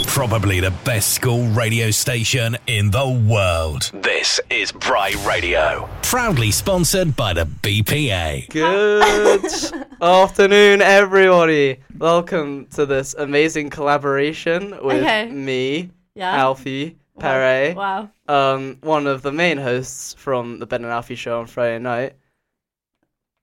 Probably the best school radio station in the world. This is Bry Radio. Proudly sponsored by the BPA. Good afternoon, everybody. Welcome to this amazing collaboration with Okay. me, Yeah. Alfie Perret, Wow. um, one of the main hosts from the Ben and Alfie show on Friday night.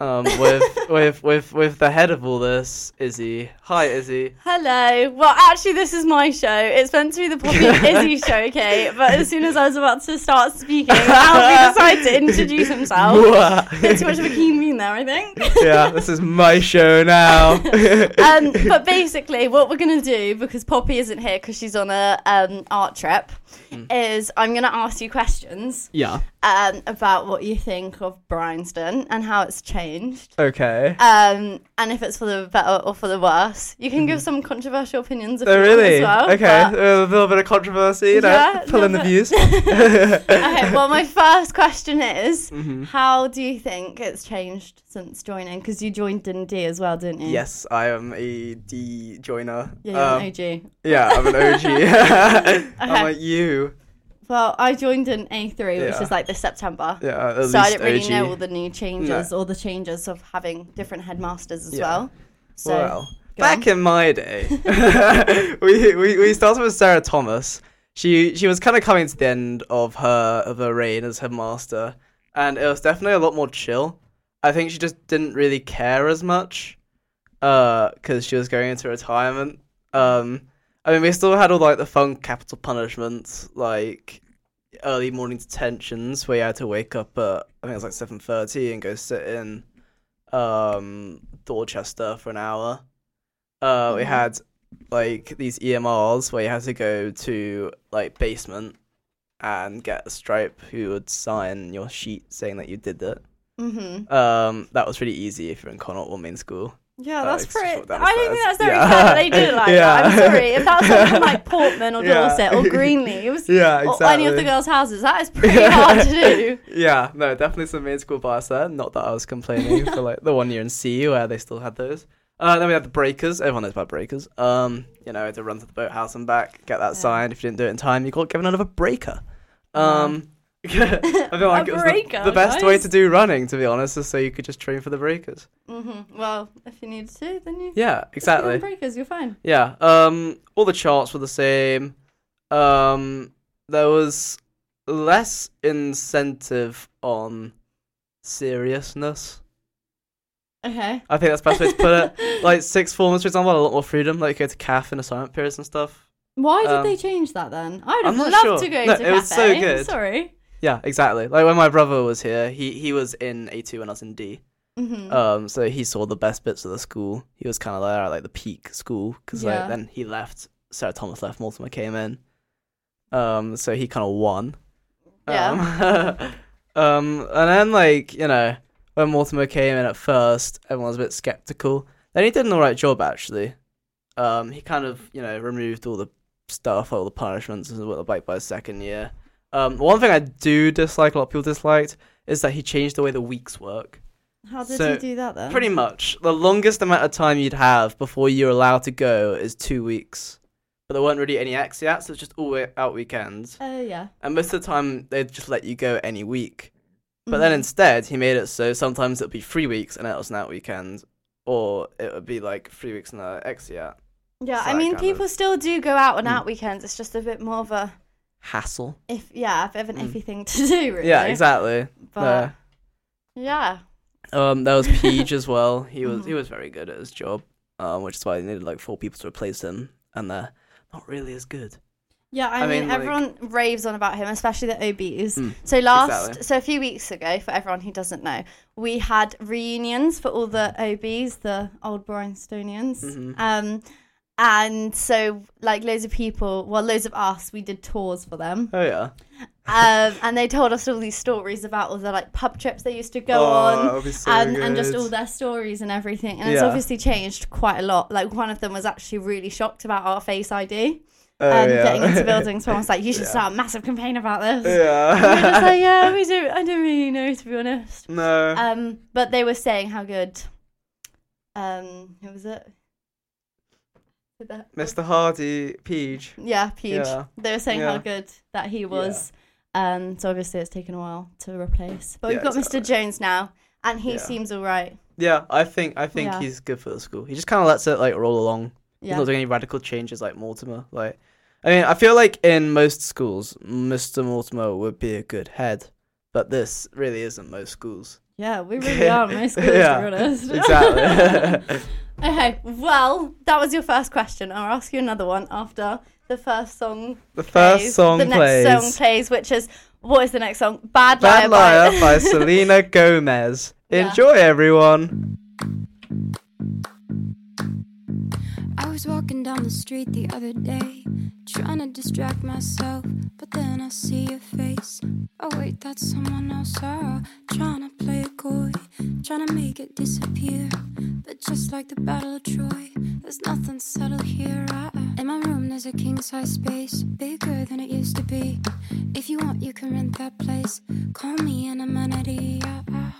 Um, with with with with the head of all this, Izzy. Hi, Izzy. Hello. Well, actually, this is my show. It's meant to be the Poppy Izzy show, okay? But as soon as I was about to start speaking, Alfie decided to introduce himself. Bit too much of a keen bean there, I think. yeah, this is my show now. um, but basically, what we're gonna do because Poppy isn't here because she's on a um, art trip, Hmm. is I'm gonna ask you questions yeah. um, about what you think of Bryanston and how it's changed. Okay. Um, and if it's for the better or for the worse, you can give some controversial opinions. If Oh, you really? As well, okay. a little bit of controversy, you know, Yeah, pulling no, the views. okay. Well, my first question is, Mm-hmm. how do you think it's changed since joining? Because you joined in D as well, didn't you? Yes, I am a D joiner. Yeah, you're Um, an OG. yeah, I'm an OG. I'm like you. Well, I joined in A3, which Yeah. is like this September. Yeah, at so I didn't really OG. know all the new changes or the changes of having different headmasters as Yeah. well. So well, back on. in my day, we, we we started with Sarah Thomas. She she was kind of coming to the end of her of her reign as headmaster, and it was definitely a lot more chill. I think she just didn't really care as much, uh, because she was going into retirement. Um, I mean, we still had all like the fun capital punishments, like early morning detentions, where you had to wake up at I think it was like seven thirty and go sit in um Dorchester for an hour. Uh, we Mhm. had like these EMRs where you had to go to like basement and get a stripe who would sign your sheet saying that you did it. Mhm. Um, that was pretty easy if you're in Connaught or main school. Yeah, Uh, that's it's pretty. I don't think that's very Yeah. fair that they did it like that. I'm sorry. If that's something like Portman or Yeah. Dorset or Greenleaves Yeah, or any of the girls' houses, that is pretty hard to do. Yeah, no, definitely some main school bias there. Not that I was complaining for like the one year in C where they still had those. Uh, then we had the breakers. Everyone knows about breakers. Um, you know, to run to the boathouse and back, get that Yeah. signed. If you didn't do it in time, you got given another breaker. Um, I feel like it was the, the best way to do running, to be honest, is so you could just train for the breakers. hmm Well, if you needed to, then you Yeah, exactly. breakers. You're fine. Yeah. Um, all the charts were the same. Um, there was less incentive on seriousness. Okay. I think that's the best way to put it. Like sixth formers, for example, had a lot more freedom. Like you go to CAF in assignment periods and stuff. Why did Um, they change that then? I'd I'm have loved sure. to go No, to it was so good. Sorry. Yeah, exactly. Like when my brother was here, he he was in A two and I was in D. hmm Um, so he saw the best bits of the school. He was kind of there at like the peak school because Yeah. like then he left. Sarah Thomas left. Mortimer came in. Um, so he kind of won. Yeah. Um, um, and then like you know when Mortimer came in at first, everyone was a bit skeptical. Then he did an alright job actually. Um, he kind of you know removed all the stuff, all the punishments, and what like by his second year. Um, one thing I do dislike, a lot of people disliked, is that he changed the way the weeks work. How did So, you do that then? Pretty much. The longest amount of time you'd have before you're allowed to go is two weeks. But there weren't really any exits, so it's just all out weekends. Oh yeah. And most of the time, they'd just let you go any week. But then Mhm. instead, he made it so sometimes it'd be three weeks and it was an out weekend, or it would be like three weeks and an exit. yeah, it's I mean, people of- still do go out on Mm. out weekends. It's just a bit more of a Hassle. if yeah, a bit of an Mm. iffy thing to do. Really. Yeah, exactly. But yeah. Um, there was Peach as well. He was he Mhm. was very good at his job, um, which is why they needed like four people to replace him, and they're not really as good. Yeah, I, I mean, mean, like- everyone raves on about him, especially the OBs. Mm, so last, exactly. so a few weeks ago, for everyone who doesn't know, we had reunions for all the OBs, the old Bryanstonians. Mhm. Um, and so like loads of people, well, loads of us, we did tours for them. Oh yeah. Um, and they told us all these stories about all the like pub trips they used to go Oh, on that would be so and, and just all their stories and everything. And it's Yeah. obviously changed quite a lot. Like one of them was actually really shocked about our face ID Oh, um, yeah. getting into buildings. so I was like, "You should Yeah. start a massive campaign about this." And just Yeah. like, "Yeah, we do. I don't really know to be honest." no. Um, but they were saying how good. Um, who was it? Mr. Hardy, Peach. Yeah, Peach. Yeah. They were saying how good that he was. Um, so obviously it's taken a while to replace. But we've Yeah, got exactly. Mr. Jones now, and he Yeah. seems alright. Yeah, I think I think Yeah. he's good for the school. He just kind of lets it like roll along. He's Yeah. not doing any radical changes like Mortimer. Like, I mean, I feel like in most schools, Mr. Mortimer would be a good head, but this really isn't most schools. Yeah, we really are most schools, Yeah, to be honest. Exactly. okay, well, that was your first question. I'll ask you another one after the first song the first plays. song the next song plays, which is what is the next song? Bad, Bad Liar, Liar by Selena Gomez. Yeah. Enjoy, everyone. I was walking down the street the other day, trying to distract myself, but then I see your face. Oh, wait, that's someone else. Oh, trying to play it coy, trying to make it disappear. But just like the Battle of Troy, there's nothing subtle here. Uh, in my room, there's a king size space, bigger than it used to be. If you want, you can rent that place. Call me an amenity. Uh, uh.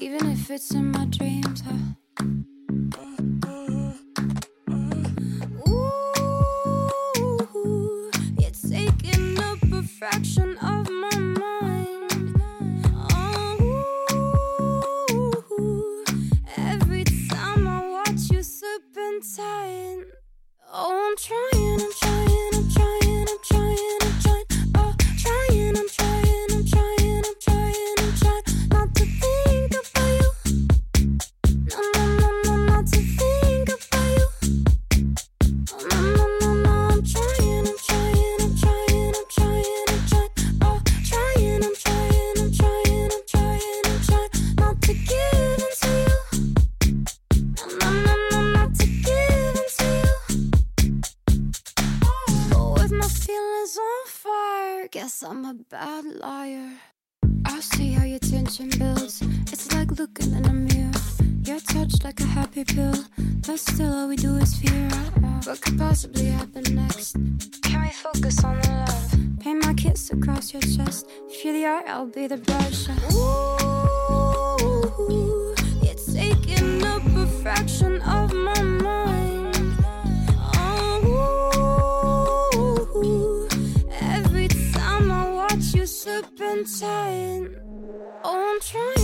Even if it's in my dreams. Oh, I'm trying, I'm trying,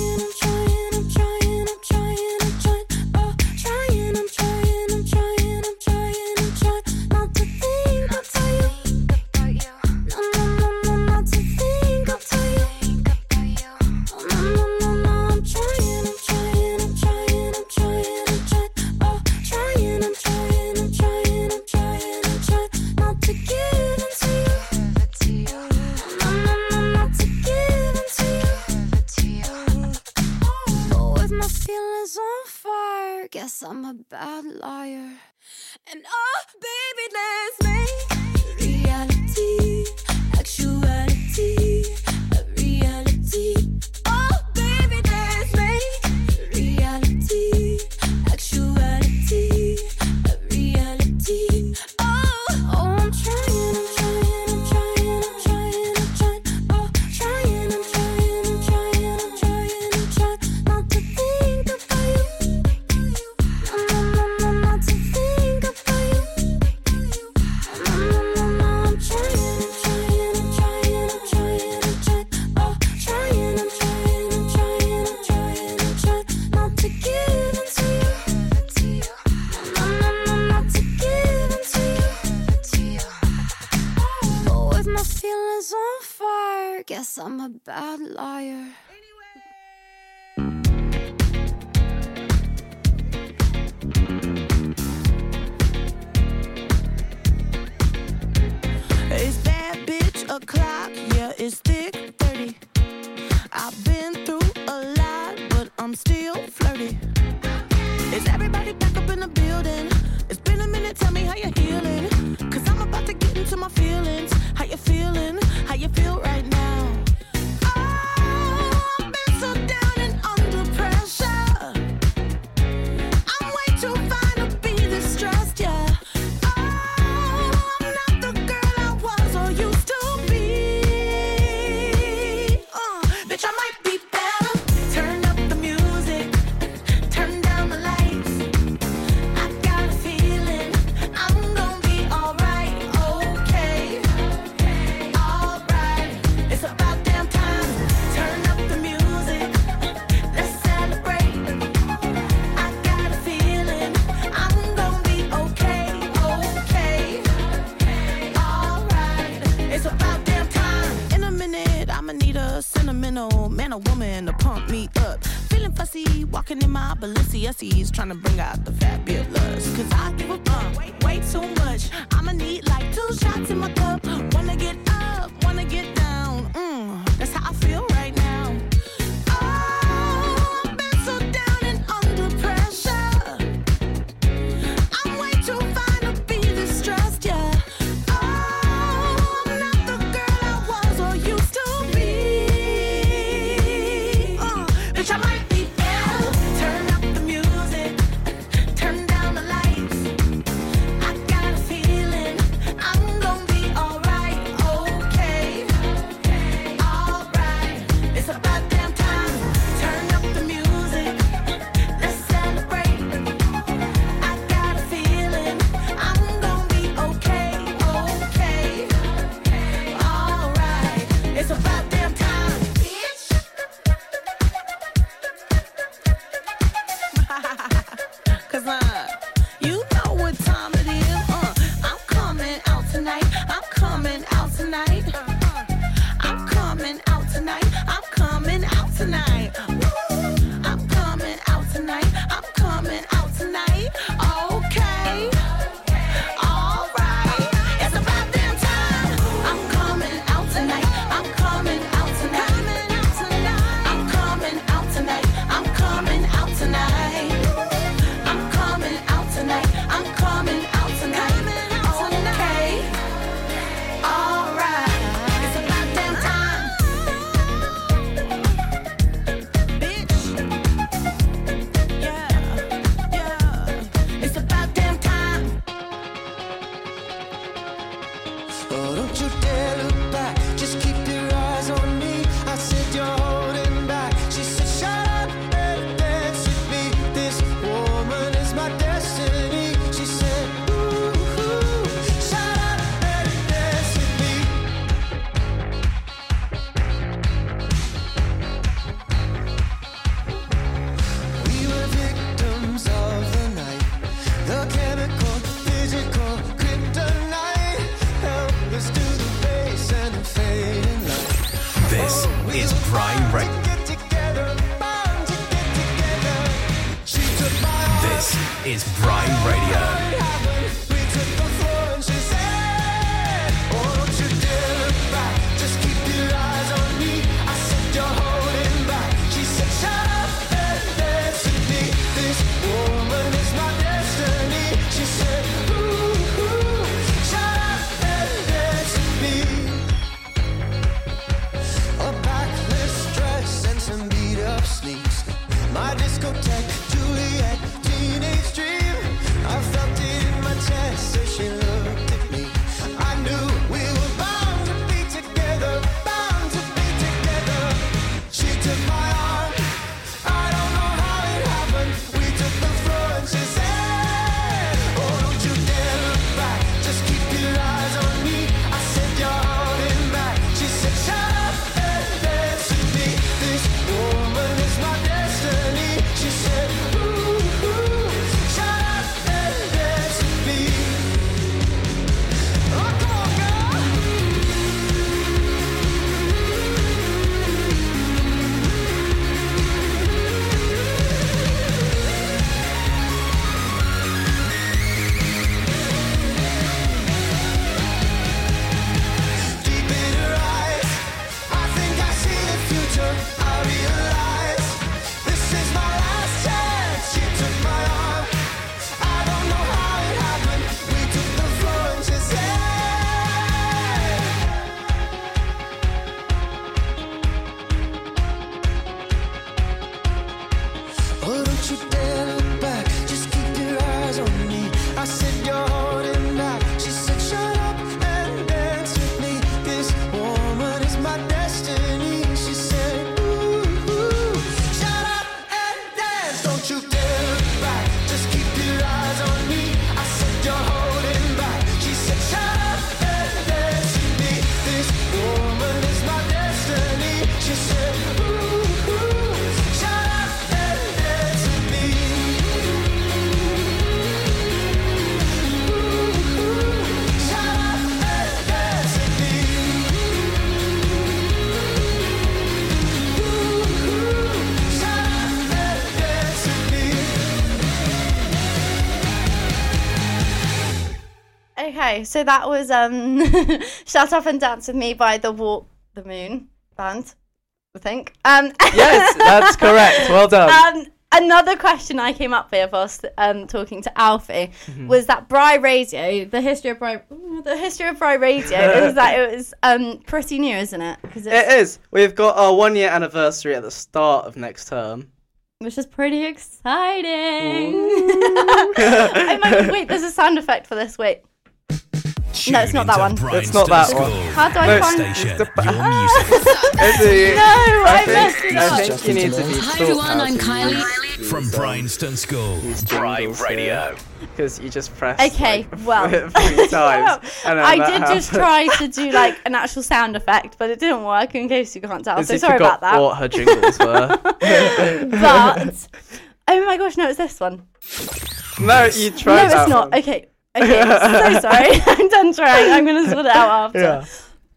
trying to bring So that was um Shut Up and Dance with Me by the Walk the Moon band, I think. Um Yes, that's correct. Well done. Um, another question I came up with whilst um, talking to Alfie Mm-hmm. was that Bry Radio, the history of Bry, ooh, the history of Bry Radio is that it was um, pretty new, isn't it? Because it is. We've got our one year anniversary at the start of next term. which is pretty exciting. my god! Wait, there's a sound effect for this. Wait, No, it's not that one. It's not that one. how do I No, find? Station, the- your ah. music. Izzy, No, I, I messed think, it I up. think you need to be Hi taught everyone, I'm Kylie. From these, Bryanston School, these Radio. Because you just press. Okay, like, well, three times. and I that did just try to do like an actual sound effect, but it didn't work. In case you can't tell, Izzy so sorry forgot about that. what her jingles were. But oh my gosh, no, it's this one. no, you tried. No, it's that not. one. Okay, okay, so sorry. I'm done trying. I'm gonna sort it out after. Yeah.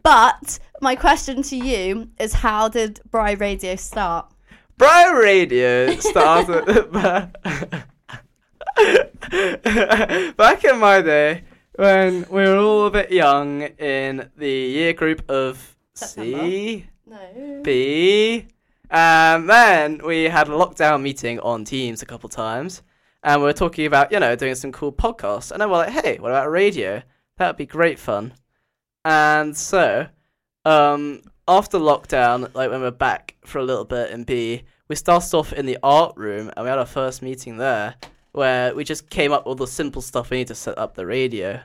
But my question to you is, how did Bry Radio start? Brian Radio started back in my day when we were all a bit young in the year group of C, No. B, and then we had a lockdown meeting on Teams a couple times, and we were talking about you know doing some cool podcasts, and then we're like, hey, what about radio? That would be great fun. And so, um, after lockdown, like when we're back for a little bit in B, we started off in the art room and we had our first meeting there where we just came up with all the simple stuff we need to set up the radio.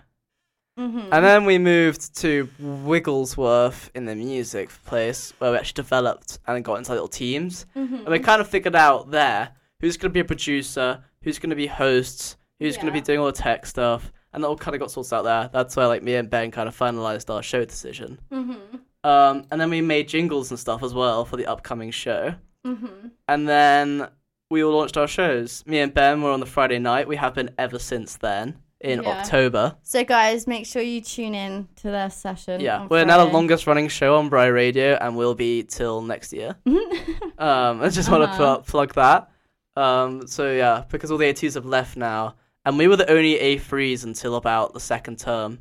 Mm-hmm. And then we moved to Wigglesworth in the music place where we actually developed and got into little teams. Mm-hmm. And we kind of figured out there who's going to be a producer, who's going to be hosts, who's going to be doing all the tech stuff. And that all kind of got sorted out there. That's where like me and Ben kind of finalized our show decision. Mm-hmm. Um, and then we made jingles and stuff as well for the upcoming show. Mm-hmm. And then we all launched our shows. Me and Ben were on the Friday night. We have been ever since then in Yeah. October. So guys, make sure you tune in to their session. Yeah, we're now the longest running show on Bry Radio and we'll be till next year. um, I just want to Uh-huh. pl- plug that. Um, so yeah, because all the A2s have left now, and we were the only A3s until about the second term.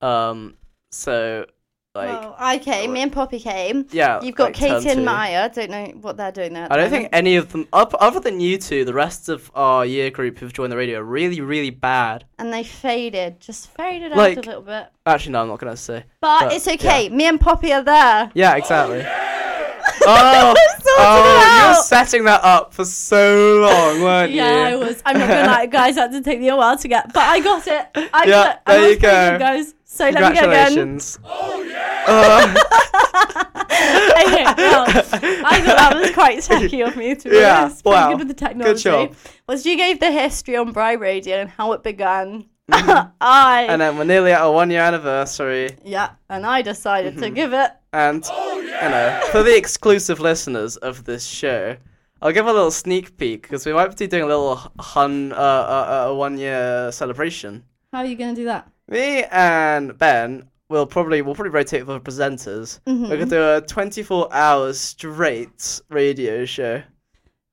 Um, so like oh, okay, me and Poppy came. yeah, You've got like, Katie and. Maya. Don't know what they're doing there. I don't think any of them, up, other than you two, the rest of our year group who've joined the radio are really, really bad. And they faded, just faded Like- out a little bit. Actually, no, I'm not gonna say. But, but, it's okay. Me and Poppy are there. Yeah, exactly. Oh, Sorted oh, it you were setting that up for so long, weren't Yeah, I was. I'm not gonna lie, guys. Had to take me a while to get, but I got it. I Yeah, got, I there was you go. good, guys. So let me go again. Oh yeah. okay, well, I thought that was quite techy of me to be Yeah, honest. Wow. good with the Good technology. job. Was you gave the history on Bry Radio and how it began. I and then we're nearly at our one year anniversary, yeah, and I decided Mm-hmm. to give it. And you know, for the exclusive listeners of this show, I'll give a little sneak peek because we might be doing a little hun uh, uh, uh, one year celebration. How are you gonna do that? Me and Ben will probably we'll probably rotate for presenters. Mm-hmm. We're gonna do a 24 hours straight radio show.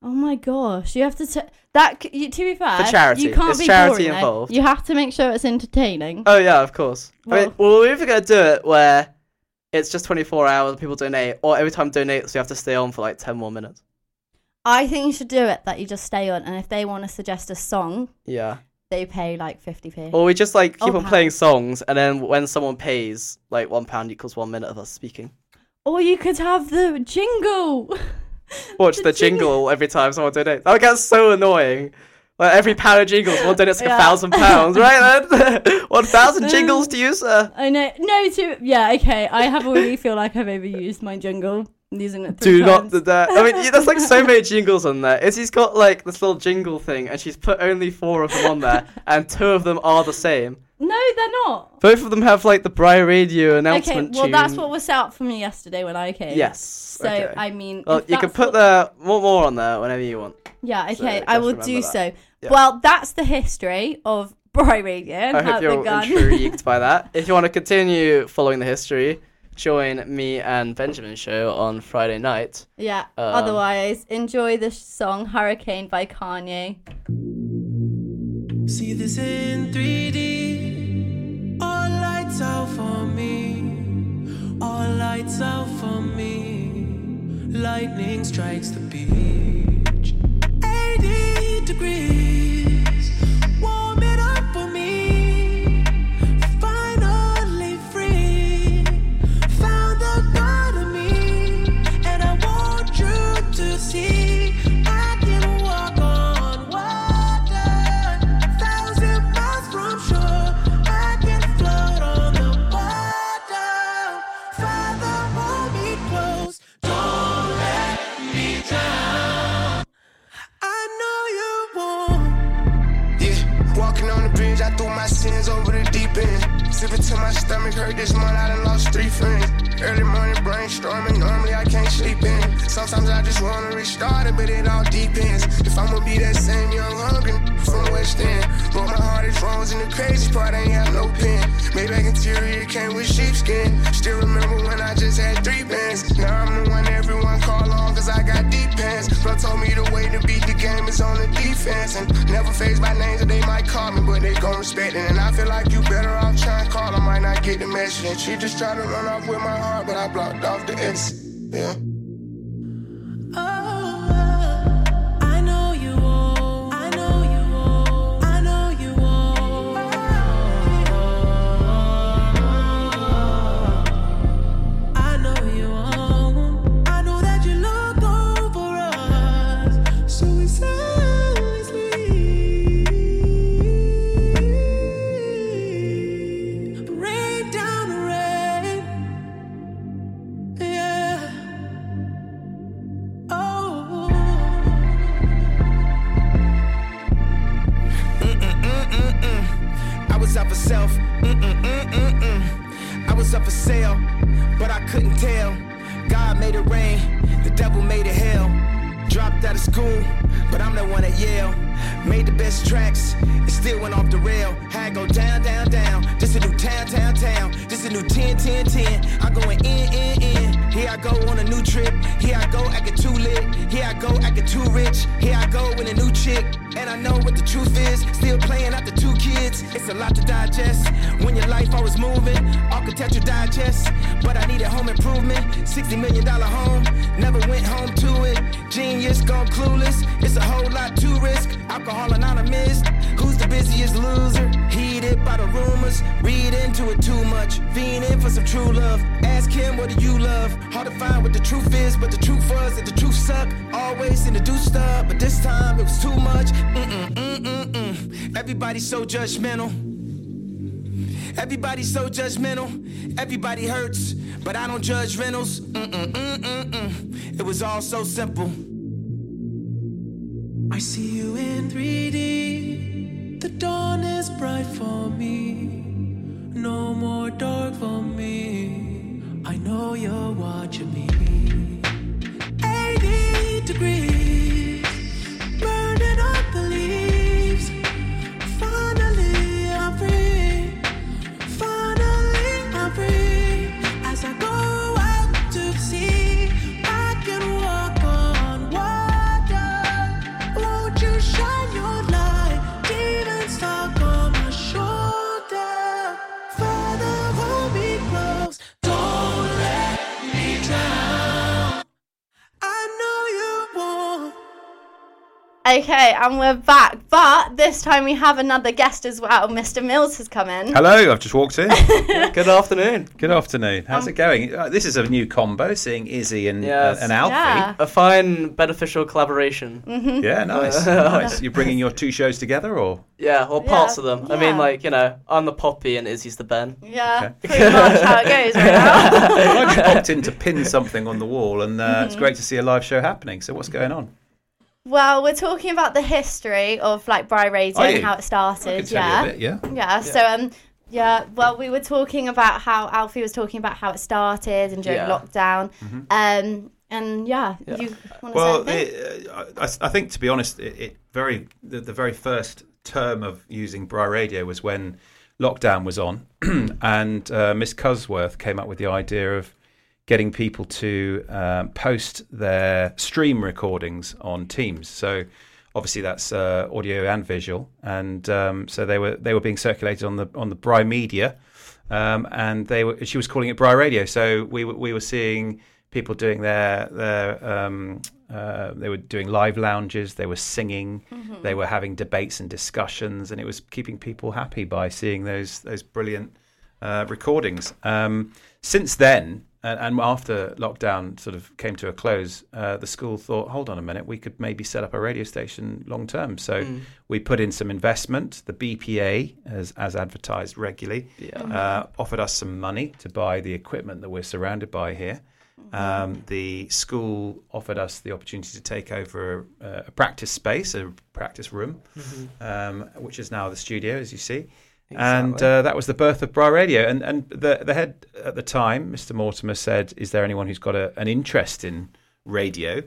Oh my gosh, you have to t- that. c- You, to be fair, For charity. you can't There's be charity boring, though. involved. You have to make sure it's entertaining. Oh yeah, of course. I mean, Well- well, we're either gonna do it where it's just 24 hours, people donate, or every time donates, you have to stay on for like 10 more minutes. I think you should do it that you just stay on, and if they want to suggest a song, Yeah. they pay like 50p. Or we just like keep on pound. playing songs, and then when someone pays, like one pound equals one minute of us speaking. Or you could have the jingle. Watch The the, jingle. jingle every time someone donates. That gets so annoying. Like every pound of jingles, one donates like Yeah. a thousand pounds, right? Then one thousand jingles um, to you, sir. I know. No, to yeah, okay. I have already feel like I've overused my jingle. I'm using it. Do not do that. I mean, there's like so many jingles on there. Izzy's got like this little jingle thing, and she's put only four of them on there, and two of them are the same. No, they're not. Both of them have like the Briar Radio announcement. Okay, well, that's what was set up for me yesterday when I came. Yes. So okay. I mean, well, you can put what- the more more on there whenever you want. Yeah, okay, so I will do that. so. Yeah. Well, that's the history of Brighton. I hope you're intrigued by that. If you want to continue following the history, join me and Benjamin's show on Friday night. Yeah. Um, otherwise, enjoy the song Hurricane by Kanye. See this in 3D. All lights out for me. All lights out for me. Lightning strikes the beat. 80 degrees, Sipping till my stomach hurt this month, I done lost three friends. Early morning brainstorming, normally I can't sleep in. Sometimes I just wanna restart it, but it all depends. If I'ma be that same young hungry from West End. But my heart is frozen, the crazy part ain't have no pen. Maybach interior came with sheepskin. Still remember when I just had three bands. Now I'm the one everyone cause I got deep pants. Bro told me the way to beat the game is on the defense. And never phased by names that they might call me, but they gon' respect it. And I feel like you better off trying to call, I might not get the message. And she just tried to run off with my heart, but I blocked off the exit. Yeah. Sale, but I couldn't tell. God made it rain, the devil made it hell. Dropped out of school, but I'm the one at Yale. Made the best tracks, and still went off the rail. Had go down, down, down. This a new town, town, town. This a new 10, 10, 10. I'm going in, in, in. Here I go on a new trip. Here I go acting too lit. Here I go acting too rich. Here I go with a new chick. And I know what the truth is. Still playing after two kids. It's a lot to digest. When your life always moving, architecture digest. But I needed home improvement. $60 million home. Never went home to it. Genius gone clueless. It's a whole lot to risk. Alcohol anonymous. Who's the busiest loser? Heated by the rumors. Read into it too much. Fiending for some true love. Ask him what do you love? Hard to find what the truth is, but the truth was that the truth suck. Always in the do stuff, but this time it was too much. Mm-mm, mm-mm, mm. Everybody's so judgmental. Everybody's so judgmental. Everybody hurts, but I don't judge rentals. Mm-mm, mm-mm, mm. It was all so simple. I see you in 3D. The dawn is bright for me. No more dark for me. I know you're watching me. 80 degrees. Okay, and we're back, but this time we have another guest as well. Mr. Mills has come in. Hello, I've just walked in. Good afternoon. Good afternoon. How's it going? Uh, this is a new combo, seeing Izzy and, Yes. uh, and Alfie. Yeah. A fine beneficial collaboration. Yeah, nice. nice. You're bringing your two shows together, or Yeah, or parts Yeah, of them. I yeah. mean, like you know, I'm the Poppy and Izzy's the Ben. Yeah, pretty much how it goes right now. I just popped in to pin something on the wall, and uh, it's great to see a live show happening. So, what's going on? Well, we're talking about the history of like Bry Radio and how it I started. can tell yeah. you a bit. Yeah. yeah. So um. Yeah, well, we were talking about how Alfie was talking about how it started and during Yeah. lockdown, Mm-hmm. um, and yeah, you want to Well, say it, uh, I, I think to be honest, it, it very the, the very first term of using Bry Radio was when lockdown was on, and uh, Miss Cusworth came up with the idea of getting people to um, post their stream recordings on Teams. So obviously that's uh, audio and visual, and um, so they were they were being circulated on the on the Bri Media, um, and they were she was calling it Bry Radio. So we were- we were seeing people doing their their um, Uh, they were doing live lounges. They were singing. They were having debates and discussions, and it was keeping people happy by seeing those those brilliant uh, recordings. Um, since then, and, and after lockdown sort of came to a close, uh, the school thought, hold on a minute, we could maybe set up a radio station long term. So we put in some investment. The BPA, as, as advertised regularly, uh, offered us some money to buy the equipment that we're surrounded by here. Um, the school offered us the opportunity to take over a, a practice space, a practice room, um, which is now the studio, as you see. And uh, that was the birth of Bra Radio. And, and the, the head at the time, Mr. Mortimer, said, Is there anyone who's got a, an interest in radio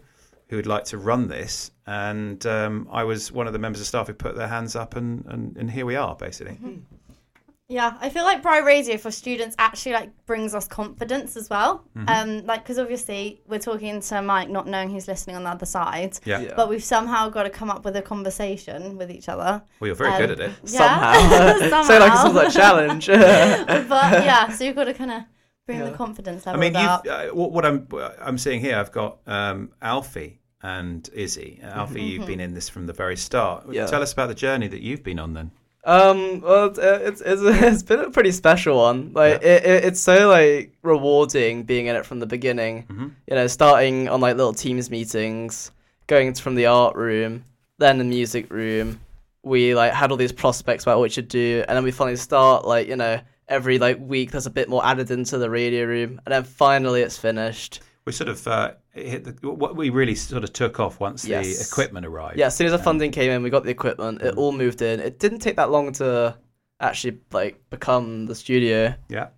who would like to run this? And um, I was one of the members of staff who put their hands up, and, and, and here we are, basically. Yeah, I feel like Bry Radio for students actually like brings us confidence as well. Mm-hmm. Um, like because obviously we're talking to Mike, not knowing who's listening on the other side. Yeah. Yeah. But we've somehow got to come up with a conversation with each other. Well, you're very Um, good at it. Yeah. Somehow. So like it's Somehow. some like challenge. but yeah, so you've got to kind of bring the Yeah. confidence I mean, you've, uh, what, what I'm I'm seeing here, I've got um, Alfie and Izzy. Uh, Alfie, you've been in this from the very start. Mm-hmm. Yeah. Tell us about the journey that you've been on then. Um, well, it's, uh, it's it's it's been a pretty special one. Like it, it, it's so like rewarding being in it from the beginning. Mm-hmm. You know, starting on like little teams meetings, going from the art room, then the music room. We like had all these prospects about what we should do, and then we finally start like you know every like week there's a bit more added into the radio room, and then finally it's finished. We sort of uh, the, what we really sort of took off once the equipment arrived. Yeah, as soon as the funding came in, we got the equipment. It all moved in. It didn't take that long to actually like become the studio. Yeah.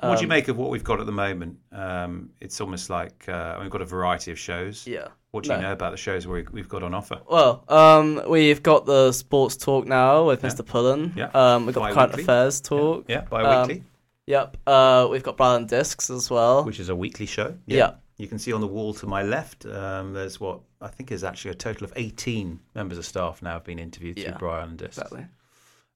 what do you Um, make of what we've got at the moment? Um, it's almost like uh, we've got a variety of shows. Yeah. What do you know about the shows we, we've got on offer? Well, um, we've got the sports talk now with Yeah. Mr. Pullen. Yeah. Um, we've got current Bi-weekly. affairs talk. Yeah, bi-weekly, Um, Yep. Uh, we've got Brian Discs as well. which is a weekly show. Yeah. You can see on the wall to my left, um, there's what I think is actually a total of 18 members of staff now have been interviewed Yeah, through Brian and Discs. exactly.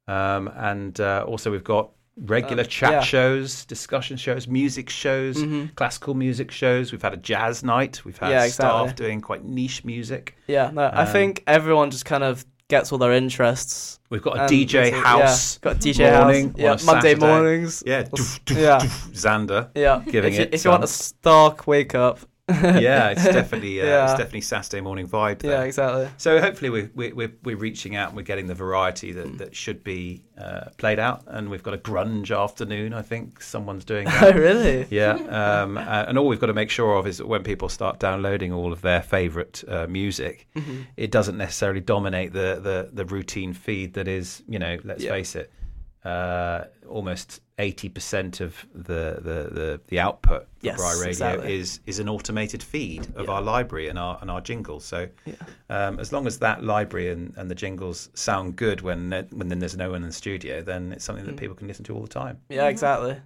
Um, and uh, also we've got regular Um, chat yeah. shows, discussion shows, music shows, Mhm. classical music shows. We've had a jazz night. We've had Yeah, staff doing quite niche music. Yeah. No, I Um, think everyone just kind of gets all their interests. We've got a um, and DJ. House. Yeah, got DJ morning House. Yeah, a Monday Saturday. mornings. Yeah, doof, doof, yeah. doof, Xander. Yeah. Giving if you, it if you want a stark wake up. Yeah, it's definitely uh, Yeah. it's definitely Saturday morning vibe. There. Yeah, exactly. So hopefully we're, we're, we're, we're reaching out and we're getting the variety that, that should be uh, played out. And we've got a grunge afternoon, I think someone's doing Oh, really? yeah. Um, uh, and all we've got to make sure of is that when people start downloading all of their favourite uh, music, Mm-hmm. it doesn't necessarily dominate the, the, the routine feed that is, you know, let's Yeah. face it, uh, almost 80% of the, the, the, the output for Yes, Bry Radio exactly. is is an automated feed of Yeah. our library and our and our jingles. So Yeah. um, as long as that library and, and the jingles sound good when when then there's no one in the studio, then it's something Mm. that people can listen to all the time. Yeah, exactly.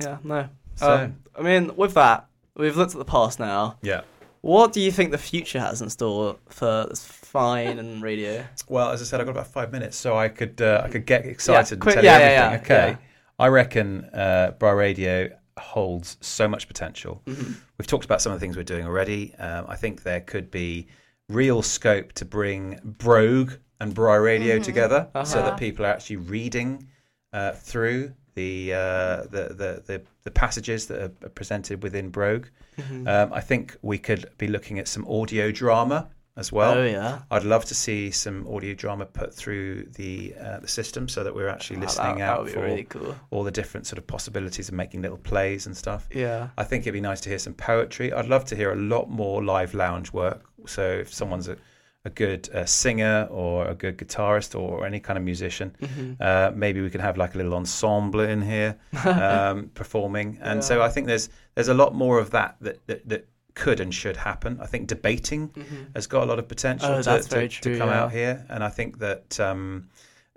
Yeah, no. So- um, I mean, with that, we've looked at the past now. Yeah. What do you think the future has in store for this fine and radio? Well, as I said, I've got about five minutes, so I could uh, I could get excited quick- and tell you yeah, yeah, everything. yeah, okay. yeah. I reckon uh, Bra Radio holds so much potential. Mm-hmm. We've talked about some of the things we're doing already. Um, I think there could be real scope to bring Brogue and Bry Radio together, so Uh-huh. that people are actually reading uh, through the, uh, the, the the the passages that are presented within Brogue. Mm-hmm. Um, I think we could be looking at some audio drama as well. oh yeah. I'd love to see some audio drama put through the uh, the system so that we're actually Oh, listening that, out that would be for really cool. all the different sort of possibilities of making little plays and stuff. Yeah. I think it'd be nice to hear some poetry. I'd love to hear a lot more live lounge work. So if someone's a, a good uh, singer or a good guitarist or any kind of musician, Mm-hmm. uh, maybe we can have like a little ensemble in here um, performing. And so I think there's there's a lot more of that that, that, that could and should happen. I think debating has got a lot of potential Mm-hmm. Oh, to, to, very to come yeah. out here, and I think that. Um,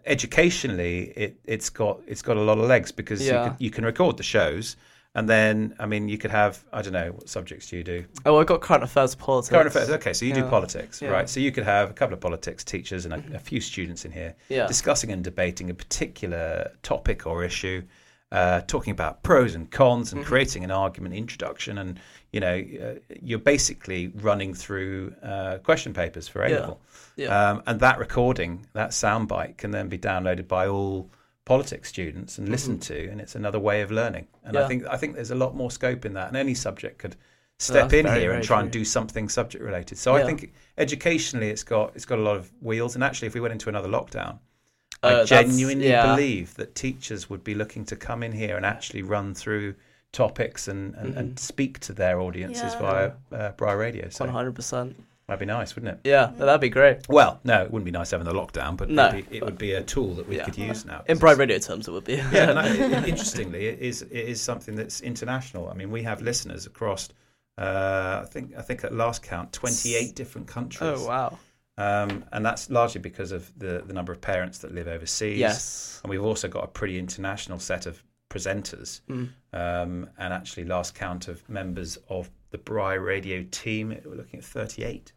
educationally it, it's got it's got a lot of legs because Yeah. you, can, you can record the shows and then I mean you could have I don't know what subjects do you do Oh, I've got current affairs politics. current affairs okay so you do politics Yeah. right so you could have a couple of politics teachers and a, a few students in here Yeah. discussing and debating a particular topic or issue uh, talking about pros and cons Mm-hmm. and creating an argument introduction, and you know, uh, you're basically running through uh, question papers for A Yeah. level. Yeah. Um, and that recording, that soundbite, can then be downloaded by all politics students and listened to, and it's another way of learning. And I Mm-hmm. Think I think there's a lot more scope in that, and any subject could step in very, here and very try and do something subject related. So I think educationally, it's got it's got a lot of wheels. And actually, if we went into another lockdown, Uh, I genuinely yeah. believe that teachers would be looking to come in here and actually run through topics and, and, and speak to their audiences Yeah. via uh, Bry Radio. So One hundred percent. That'd be nice, wouldn't it? Yeah, that'd be great. Well, no, it wouldn't be nice having the lockdown, but No, it'd be, it would be a tool that we Yeah. could use now. In Bry Radio terms, it would be. yeah, and I, interestingly, it is it is something that's international. I mean, we have listeners across. Uh, I think I think at last count, twenty eight different countries. oh wow. Um, and that's largely because of the the number of parents that live overseas. Yes. and we've also got a pretty international set of presenters. Mm. Um, and actually, last count of members of the Bry Radio team, we're looking at thirty eight.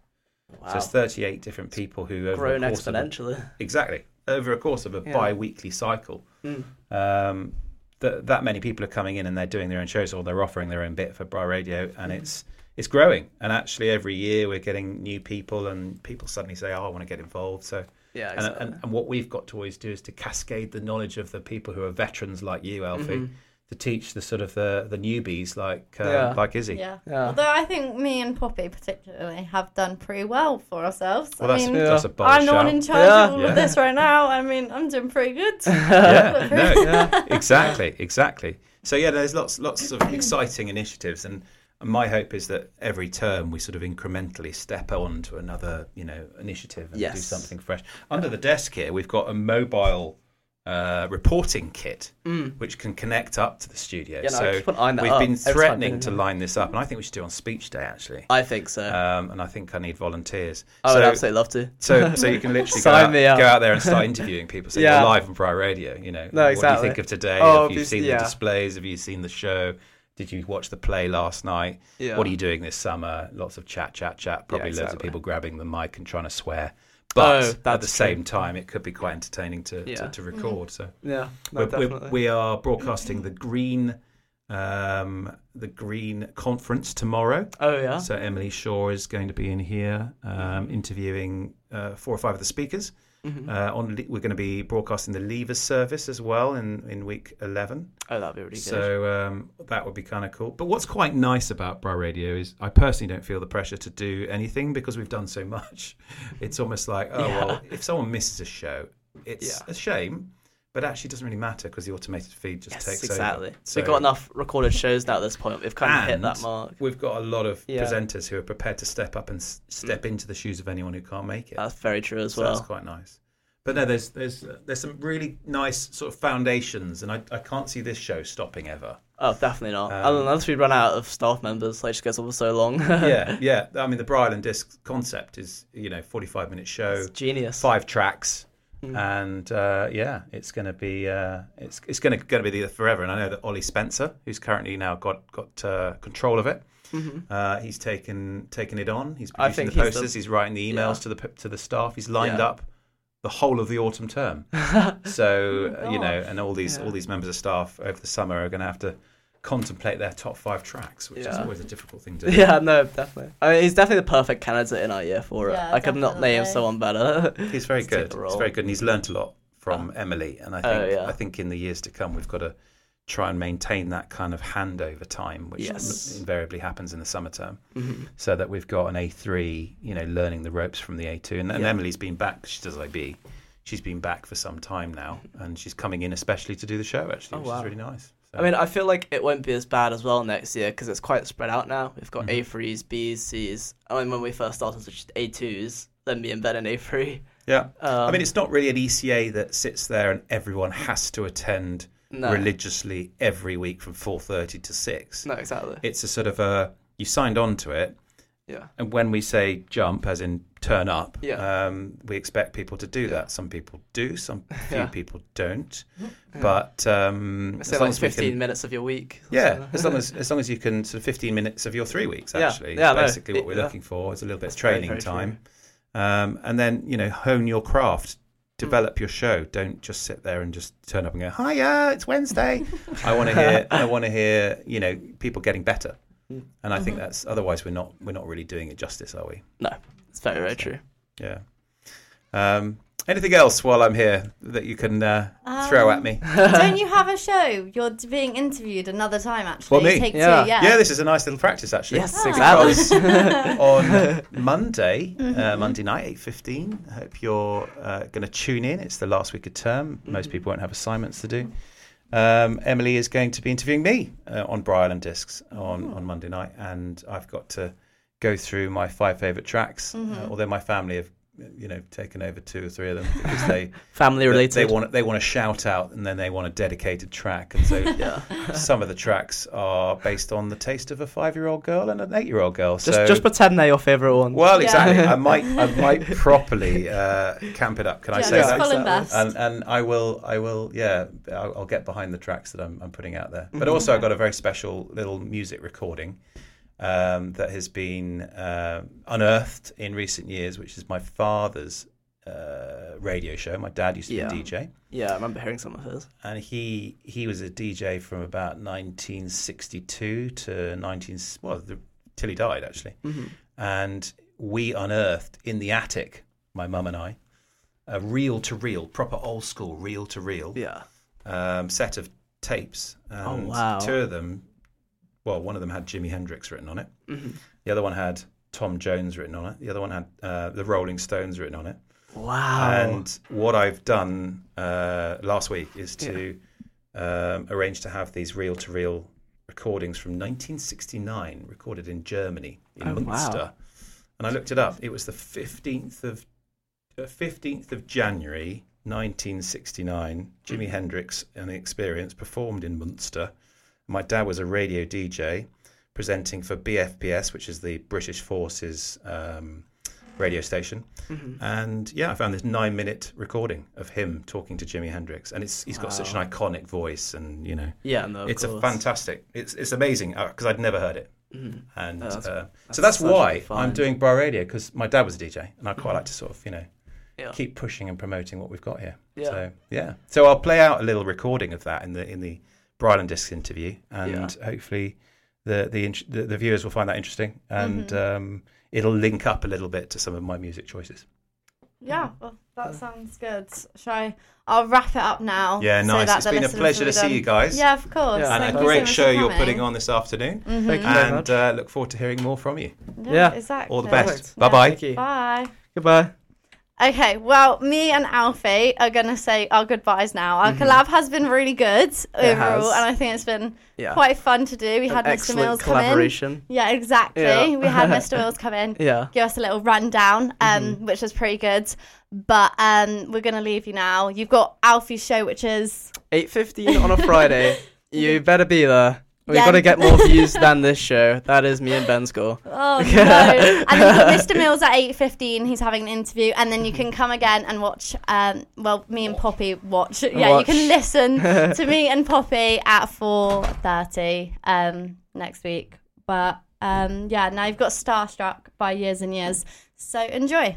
Wow. So it's thirty eight different people who over Grown a course of a- Exactly. Over a course of a Yeah. bi-weekly cycle, Mm. um, th- that many people are coming in and they're doing their own shows or they're offering their own bit for Bry Radio, and Mm. it's it's growing. And actually, every year we're getting new people, and people suddenly say, "Oh, I want to get involved." So, Yeah, and, exactly. and, and what we've got to always do is to cascade the knowledge of the people who are veterans like you, Alfie, Mhm. To teach the sort of the the newbies like uh, Yeah. like Izzy. Yeah. Yeah. Although I think me and Poppy particularly have done pretty well for ourselves. Well, I that's, mean, Yeah. that's a bold I'm the one in charge Yeah. of all Yeah. of this right now. I mean, I'm doing pretty good. yeah, no, Yeah. exactly, exactly. So yeah, there's lots, lots of exciting initiatives, and my hope is that every term we sort of incrementally step on to another, you know, initiative and do something fresh. Under the desk here, we've got a mobile uh, reporting kit which can connect up to the studio. Mm. Yeah, no, so keep on that we've up been threatening to line this up, and I think we should do it on Speech Day actually. I think so. Um, and I think I need volunteers. I would So- absolutely love to. so, so you can literally go out, go out there and start interviewing people. So Yeah. you're live on Bry Radio. You know, No, what do you think of today? Oh, Have you seen yeah. the displays? Have you seen the show? Did you watch the play last night? Yeah. What are you doing this summer? Lots of chat, chat, chat. Probably loads of people grabbing the mic and trying to swear. But Oh, at the that's same true. time, it could be quite entertaining to, Yeah. to, to record. So Yeah, no, we're, we're, we are broadcasting the Green um, the Green conference tomorrow. oh yeah. So Emily Shaw is going to be in here um, interviewing uh, four or five of the speakers. Mhm. Uh, on we're going to be broadcasting the Levers service as well in, in week eleven. oh, that'd be really good. So um, that would be kind of cool. But what's quite nice about Bry Radio is I personally don't feel the pressure to do anything because we've done so much. It's almost like oh Yeah. well, if someone misses a show, it's Yeah. a shame. But actually, it doesn't really matter because the automated feed just yes, takes exactly. over. So we've got enough recorded shows now at this point. We've kind of hit that mark. We've got a lot of Yeah. presenters who are prepared to step up and s- step into the shoes of anyone who can't make it. That's very true as so well. that's quite nice. But no, there's there's uh, there's some really nice sort of foundations, and I, I can't see this show stopping ever. Oh, definitely not. Um, Unless we run out of staff members, like it just goes on for so long. yeah, yeah. I mean, the Bry Island Disc concept is you know 45 minute show, It's genius. five tracks, Mm. and uh, yeah, it's going to be uh, it's it's going to going to be there forever. And I know that Ollie Spencer, who's currently now got got uh, control of it, uh, he's taken taken it on. He's Mm-hmm. Producing the he's the- posters. He's writing the emails Yeah. to the to the staff. He's lined Yeah. up the whole of the autumn term. so uh, you know, and all these Yeah. all these members of staff over the summer are going to have to contemplate their top five tracks, which is always a difficult thing to do. Yeah, no, definitely. I mean, he's definitely the perfect candidate in our year for it. Yeah, I could not name someone better. He's very good. He's very good, and he's learnt a lot from Emily. And I Oh, think yeah. I think in the years to come, we've got to try and maintain that kind of handover time, which Yes. invariably happens in the summer term, Mhm. so that we've got an A three, you know, learning the ropes from the A two. And, and Yeah. Emily's been back. She does IB. She's been back for some time now, and she's coming in especially to do the show. Actually, Oh, which wow. is really nice. So- I mean, I feel like it won't be as bad as well next year because it's quite spread out now. We've got Mhm. A3s, Bs, Cs. I mean, when we first started, it was just A2s, then me and Ben in A3. yeah. Um, I mean, it's not really an ECA that sits there and everyone has to attend no, religiously every week from four thirty to six. no, exactly. it's a sort of a you signed on to it Yeah, and when we say jump as in turn up Yeah. um, we expect people to do that some people do some few Yeah. people don't but um, as like long as 15 can, minutes of your week. yeah as long as as long as you can sort of 15 minutes of your three weeks actually Yeah, is no, basically what we're yeah. looking for is a little bit of very, training very true. time um, and then you know hone your craft develop your show. Don't just sit there and just turn up and go, "Hiya, it's Wednesday." I want to hear. I want to hear. You know, people getting better. And I think that's otherwise we're not we're not really doing it justice, are we? No, it's very very true. Yeah. Um, anything else while I'm here that you can uh, throw at me? Don't you have a show? You're being interviewed another time, actually. What, me? Take Yeah. two, yeah. Yeah, this is a nice little practice actually. Yes, Oh. exactly. On Monday, Mm-hmm. uh, Monday night, eight fifteen. I hope you're uh, going to tune in. It's the last week of term. Mm-hmm. Most people won't have assignments to do. Um, Emily is going to be interviewing me uh, on Bry Island Discs on, Oh. on Monday night, and I've got to go through my five favourite tracks. Mm-hmm. Uh, although my family have, you know, taken over two or three of them because they Family related. They want they want to shout out, and then they want a dedicated track. And so yeah. some of the tracks are based on the taste of a five-year-old girl and an eight-year-old girl. Just so just pretend they're your favorite one. well, Yeah. exactly. I might I might properly uh, camp it up. Can I say that? and Exactly. best. And and I will I will yeah I'll, I'll get behind the tracks that I'm I'm putting out there. Mm-hmm. But also I've got a very special little music recording. Um, that has been uh, unearthed in recent years, which is my father's uh, radio show. My dad used to Yeah. be a DJ Yeah, I remember hearing some of his. and he he was a DJ from about 1962 to 19 well the, till he died actually, and we unearthed in the attic, my mum and I, a reel to reel, proper old school reel to reel Yeah. um, set of tapes. And wow. Two of them, well, one of them had Jimi Hendrix written on it. The other one had Tom Jones written on it. The other one had uh, the Rolling Stones written on it. Wow. And what I've done uh, last week is to um, arrange to have these reel to reel recordings from 1969, recorded in Germany, in Oh, wow. Munster. And I looked it up. It was the 15th of uh, 15th of January 1969. Jimi Hendrix and the Experience performed in Munster. My dad was a radio DJ presenting for BFBS, which is the British Forces um, radio station. And yeah, I found this nine minute recording of him talking to Jimi Hendrix, and it's he's got such an iconic voice, and you know, yeah, no, it's a fantastic. It's it's amazing because I'd never heard it, and Oh, that's- uh, that's so that's why. I'm doing Bry Radio because my dad was a DJ, and I quite like to sort of you know Yeah. keep pushing and promoting what we've got here. Yeah. So yeah, so I'll play out a little recording of that in the in the Bryland Disc interview, and hopefully the, the the the viewers will find that interesting, and Mm-hmm. um, it'll link up a little bit to some of my music choices. Yeah, well, that sounds good. Shall I? I'll wrap it up now. Yeah, so nice. that It's the been a pleasure to see you guys. Yeah, of course. Yeah. and Thank a you so great show you're putting on this afternoon. Thank you very And much. uh, look forward to hearing more from you. Yeah, Yeah. exactly. All the best. Perfect. Bye bye. Thank you. Bye. Goodbye. Okay, well, me and Alfie are going to say our goodbyes now. Our Mm-hmm. collab has been really good overall, and I think it's been Yeah. quite fun to do. We An had Mr. Mills come in. Yeah, exactly. Yeah. We had Mr. Mills come in, Yeah. give us a little rundown, um, Mm-hmm. which was pretty good. But um, we're going to leave you now. You've got Alfie's show, which is. Eight fifteen on a Friday. you better be there. We've Yeah. got to get more views than this show. That is me and Ben's goal. Oh no! and then Mr. Mills at eight fifteen. He's having an interview, and then you can come again and watch. Um, well, me and Poppy watch. Yeah, Watch. you can listen to me and Poppy at four thirty um, next week. But um, yeah, now you've got Starstruck by Years and Years. So enjoy.